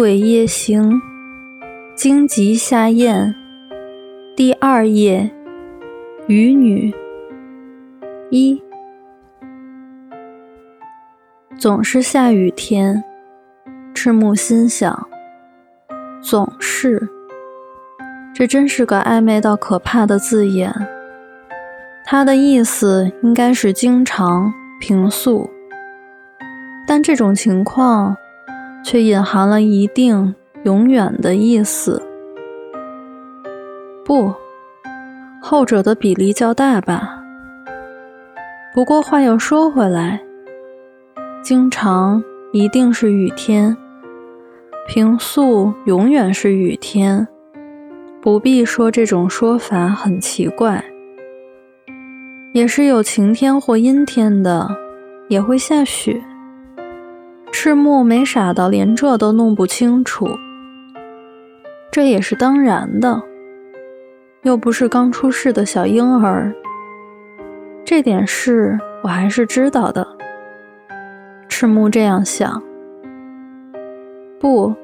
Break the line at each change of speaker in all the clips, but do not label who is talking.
鬼夜行》荆棘下咽第二页渔女一，总是下雨天，赤木心想，总是，这真是个暧昧到可怕的字眼。它的意思应该是经常、平素，但这种情况。却隐含了一定永远的意思。不，后者的比例较大吧。不过话又说回来，经常一定是雨天，平素永远是雨天，不必说这种说法很奇怪。也是有晴天或阴天的，也会下雪。赤木没傻到连这都弄不清楚，这也是当然的，又不是刚出世的小婴儿。这点事我还是知道的。赤木这样想。不，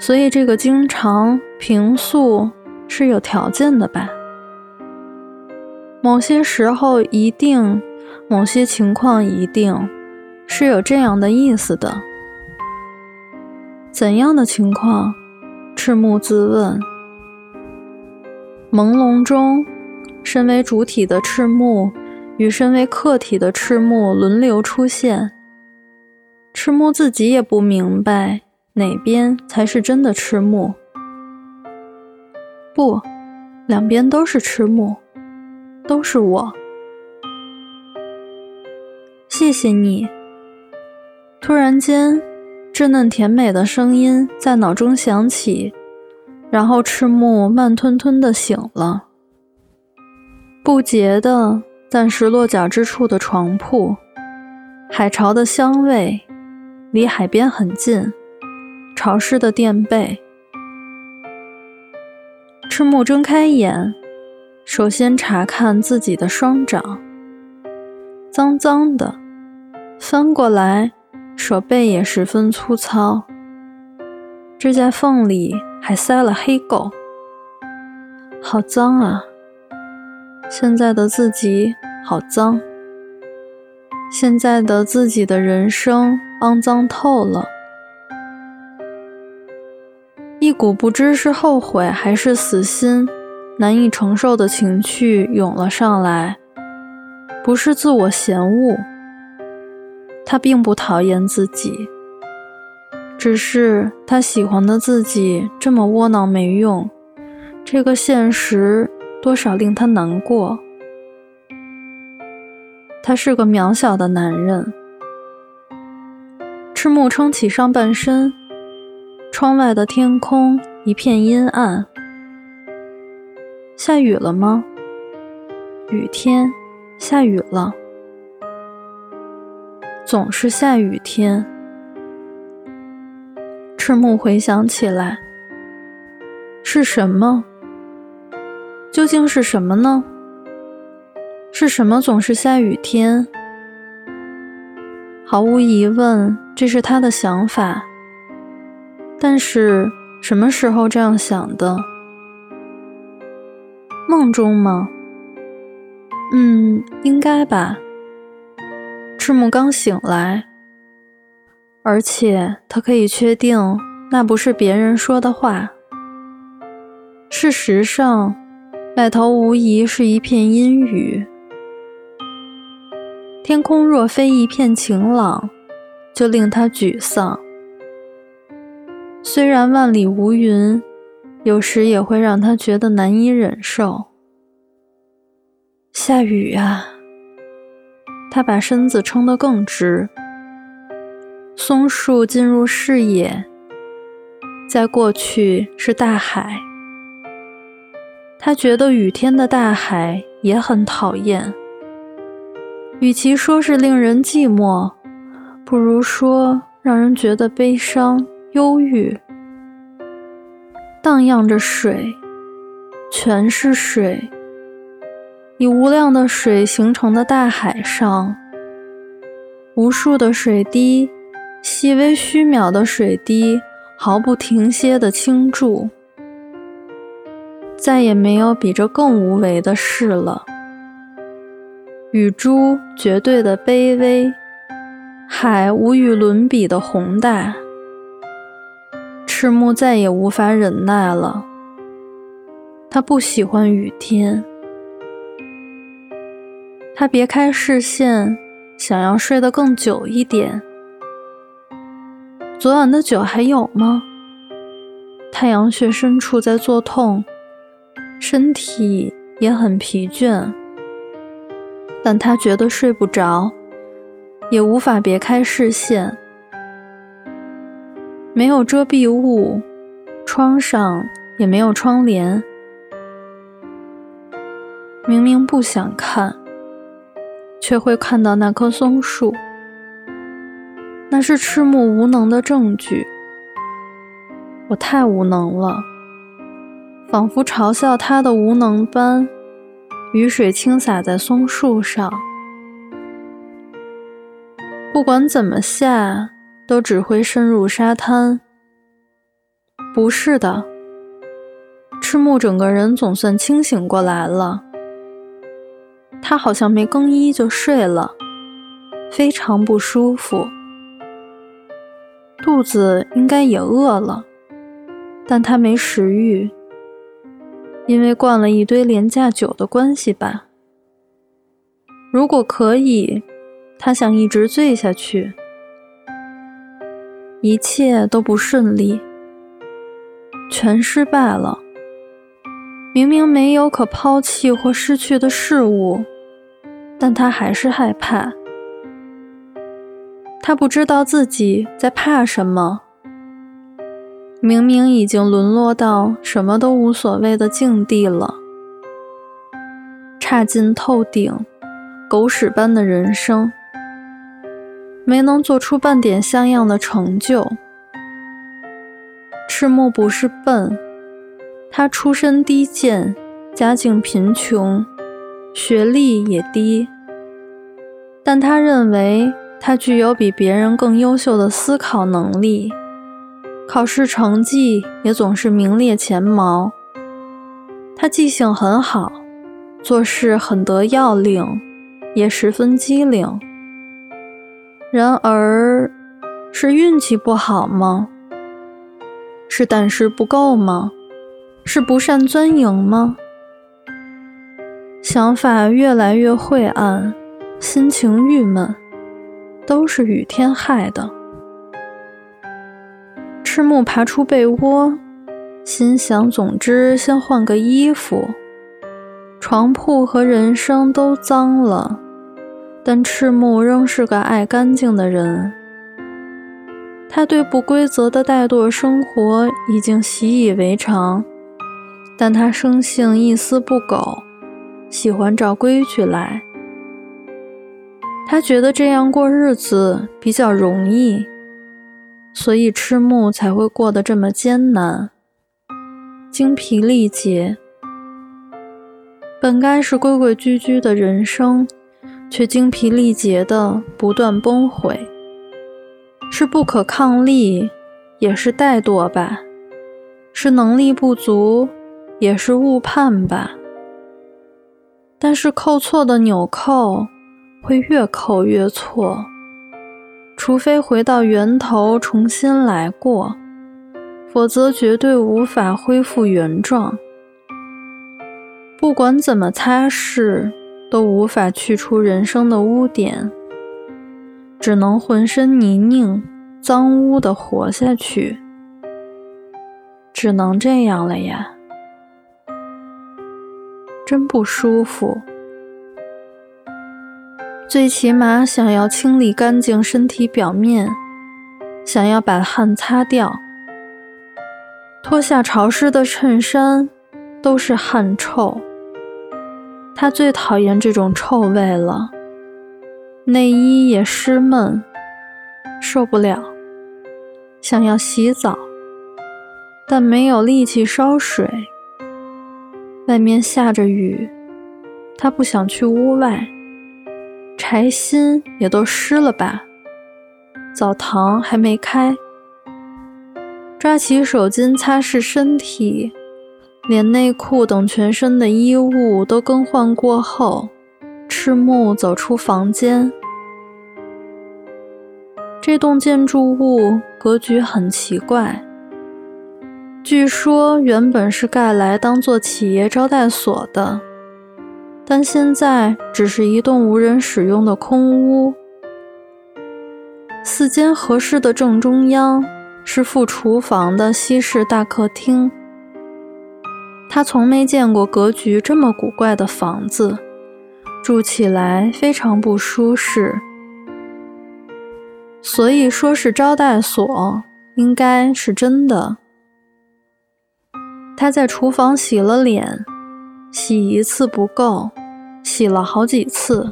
所以这个经常平素是有条件的吧？某些时候一定，某些情况一定。是有这样的意思的。怎样的情况？赤木自问。朦胧中，身为主体的赤木与身为客体的赤木轮流出现。赤木自己也不明白哪边才是真的赤木。不，两边都是赤木，都是我。谢谢你。突然间，稚嫩甜美的声音在脑中响起，然后赤木慢吞吞的醒了。不洁的、暂时落脚之处的床铺，海潮的香味，离海边很近，潮湿的垫被。赤木睁开眼，首先查看自己的双掌，脏脏的，翻过来。手背也十分粗糙，指甲缝里还塞了黑垢，好脏啊！现在的自己好脏，现在的自己的人生肮脏透了，一股不知是后悔还是死心、难以承受的情绪涌了上来，不是自我嫌恶。他并不讨厌自己，只是他喜欢的自己这么窝囊没用，这个现实多少令他难过。他是个渺小的男人。赤木撑起上半身，窗外的天空一片阴暗。下雨了吗？雨天，下雨了。总是下雨天。赤木回想起来，是什么？究竟是什么呢？是什么总是下雨天？毫无疑问，这是他的想法。但是什么时候这样想的？梦中吗？嗯，应该吧。赤木刚醒来，而且他可以确定那不是别人说的话。事实上，外头无疑是一片阴雨。天空若非一片晴朗，就令他沮丧。虽然万里无云，有时也会让他觉得难以忍受。下雨啊！他把身子撑得更直。松树进入视野，在过去是大海。他觉得雨天的大海也很讨厌。与其说是令人寂寞，不如说让人觉得悲伤、忧郁。荡漾着水，全是水。以无量的水形成的大海上，无数的水滴，细微虚渺的水滴毫不停歇的倾注。再也没有比这更无为的事了。雨珠绝对的卑微，海无与伦比的宏大。赤木再也无法忍耐了，他不喜欢雨天。他别开视线，想要睡得更久一点。昨晚的酒还有吗？太阳穴深处在作痛，身体也很疲倦，但他觉得睡不着，也无法别开视线。没有遮蔽物，窗上也没有窗帘。明明不想看。却会看到那棵松树，那是赤木无能的证据。我太无能了，仿佛嘲笑他的无能般。雨水倾洒在松树上，不管怎么下，都只会渗入沙滩。不是的，赤木整个人总算清醒过来了。他好像没更衣就睡了，非常不舒服，肚子应该也饿了，但他没食欲，因为灌了一堆廉价酒的关系吧。如果可以，他想一直醉下去。一切都不顺利，全失败了。明明没有可抛弃或失去的事物。但他还是害怕，他不知道自己在怕什么。明明已经沦落到什么都无所谓的境地了，差劲透顶，狗屎般的人生，没能做出半点像样的成就。赤木不是笨，他出身低贱，家境贫穷。学历也低，但他认为他具有比别人更优秀的思考能力，考试成绩也总是名列前茅。他记性很好，做事很得要领，也十分机灵。然而，是运气不好吗？是胆识不够吗？是不善钻营吗？想法越来越晦暗，心情郁闷，都是雨天害的。赤木爬出被窝，心想：总之先换个衣服。床铺和人生都脏了，但赤木仍是个爱干净的人。他对不规则的怠惰生活已经习以为常，但他生性一丝不苟。喜欢照规矩来，他觉得这样过日子比较容易，所以赤木才会过得这么艰难，精疲力竭。本该是规规矩矩的人生，却精疲力竭的不断崩毁，是不可抗力，也是怠惰吧；是能力不足，也是误判吧。但是扣错的纽扣会越扣越错，除非回到源头重新来过，否则绝对无法恢复原状。不管怎么擦拭，都无法去除人生的污点，只能浑身泥泞、脏污的活下去，只能这样了呀。真不舒服，最起码想要清理干净身体表面，想要把汗擦掉。脱下潮湿的衬衫，都是汗臭。他最讨厌这种臭味了。内衣也湿闷，受不了。想要洗澡，但没有力气烧水。外面下着雨，他不想去屋外。柴薪也都湿了吧？澡堂还没开。抓起手巾擦拭身体，连内裤等全身的衣物都更换过后，赤木走出房间。这栋建筑物格局很奇怪，据说原本是盖来当做企业招待所的，但现在只是一栋无人使用的空屋。四间合适的正中央是副厨房的西式大客厅。他从没见过格局这么古怪的房子，住起来非常不舒适。所以说是招待所，应该是真的。他在厨房洗了脸，洗一次不够，洗了好几次，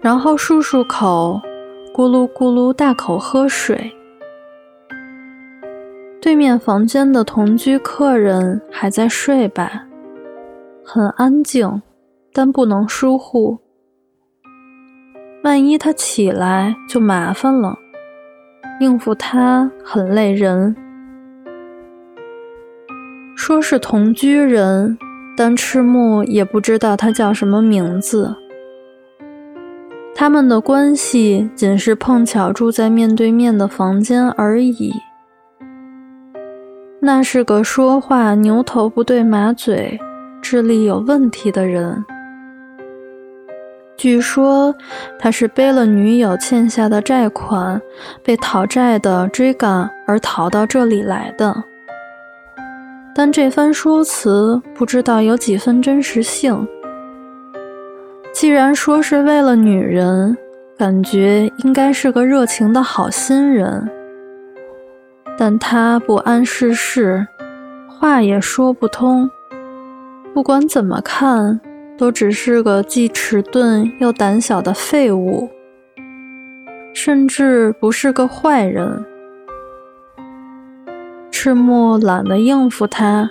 然后漱漱口。咕噜咕噜大口喝水。对面房间的同居客人还在睡吧，很安静，但不能疏忽。万一他起来就麻烦了，应付他很累人。说是同居人，但赤木也不知道他叫什么名字。他们的关系仅是碰巧住在面对面的房间而已。那是个说话牛头不对马嘴、智力有问题的人。据说他是背了女友欠下的债款，被讨债的追赶而逃到这里来的。但这番说辞不知道有几分真实性。既然说是为了女人，感觉应该是个热情的好心人。但他不谙世事，话也说不通。不管怎么看，都只是个既迟钝又胆小的废物，甚至不是个坏人。赤木懒得应付他，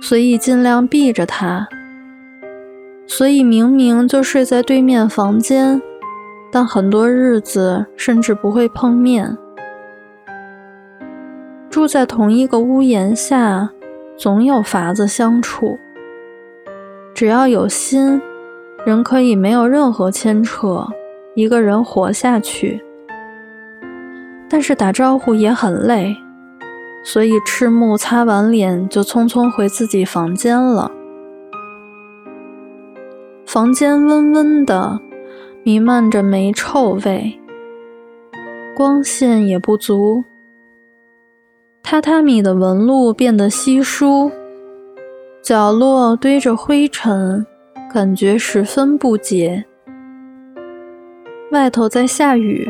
所以尽量避着他。所以明明就睡在对面房间，但很多日子甚至不会碰面。住在同一个屋檐下，总有法子相处。只要有心，人可以没有任何牵扯，一个人活下去。但是打招呼也很累，所以赤木擦完脸就匆匆回自己房间了。房间温温的，弥漫着霉臭味，光线也不足，榻榻米的纹路变得稀疏，角落堆着灰尘，感觉十分不洁。外头在下雨，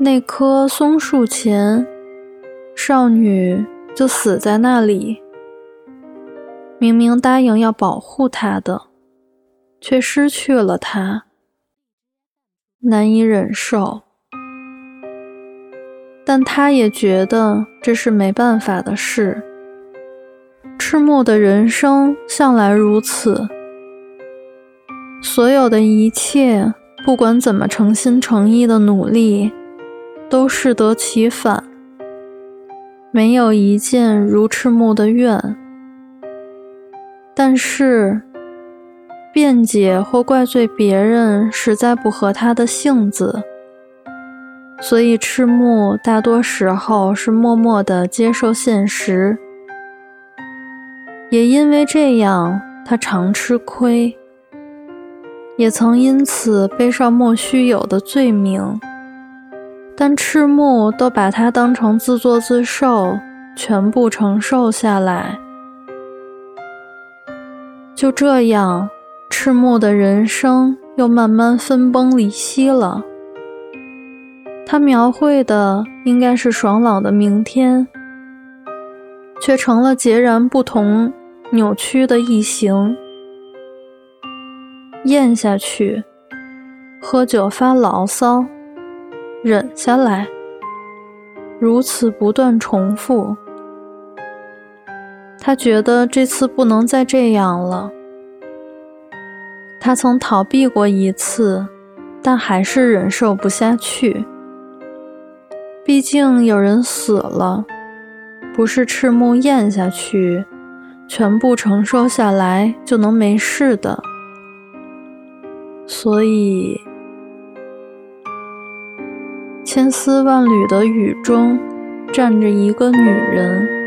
那棵松树前，少女就死在那里。明明答应要保护她的，却失去了他，难以忍受。但他也觉得这是没办法的事。赤木的人生向来如此，所有的一切，不管怎么诚心诚意的努力，都适得其反。没有一件如赤木的愿。但是，辩解或怪罪别人实在不合他的性子，所以赤木大多时候是默默的接受现实。也因为这样，他常吃亏，也曾因此背上莫须有的罪名。但赤木都把他当成自作自受，全部承受下来。就这样，赤木的人生又慢慢分崩离析了。他描绘的应该是爽朗的明天，却成了截然不同、扭曲的异形。咽下去，喝酒发牢骚，忍下来，如此不断重复。他觉得这次不能再这样了。他曾逃避过一次，但还是忍受不下去。毕竟有人死了，不是赤木咽下去，全部承受下来就能没事的。所以，千丝万缕的雨中，站着一个女人。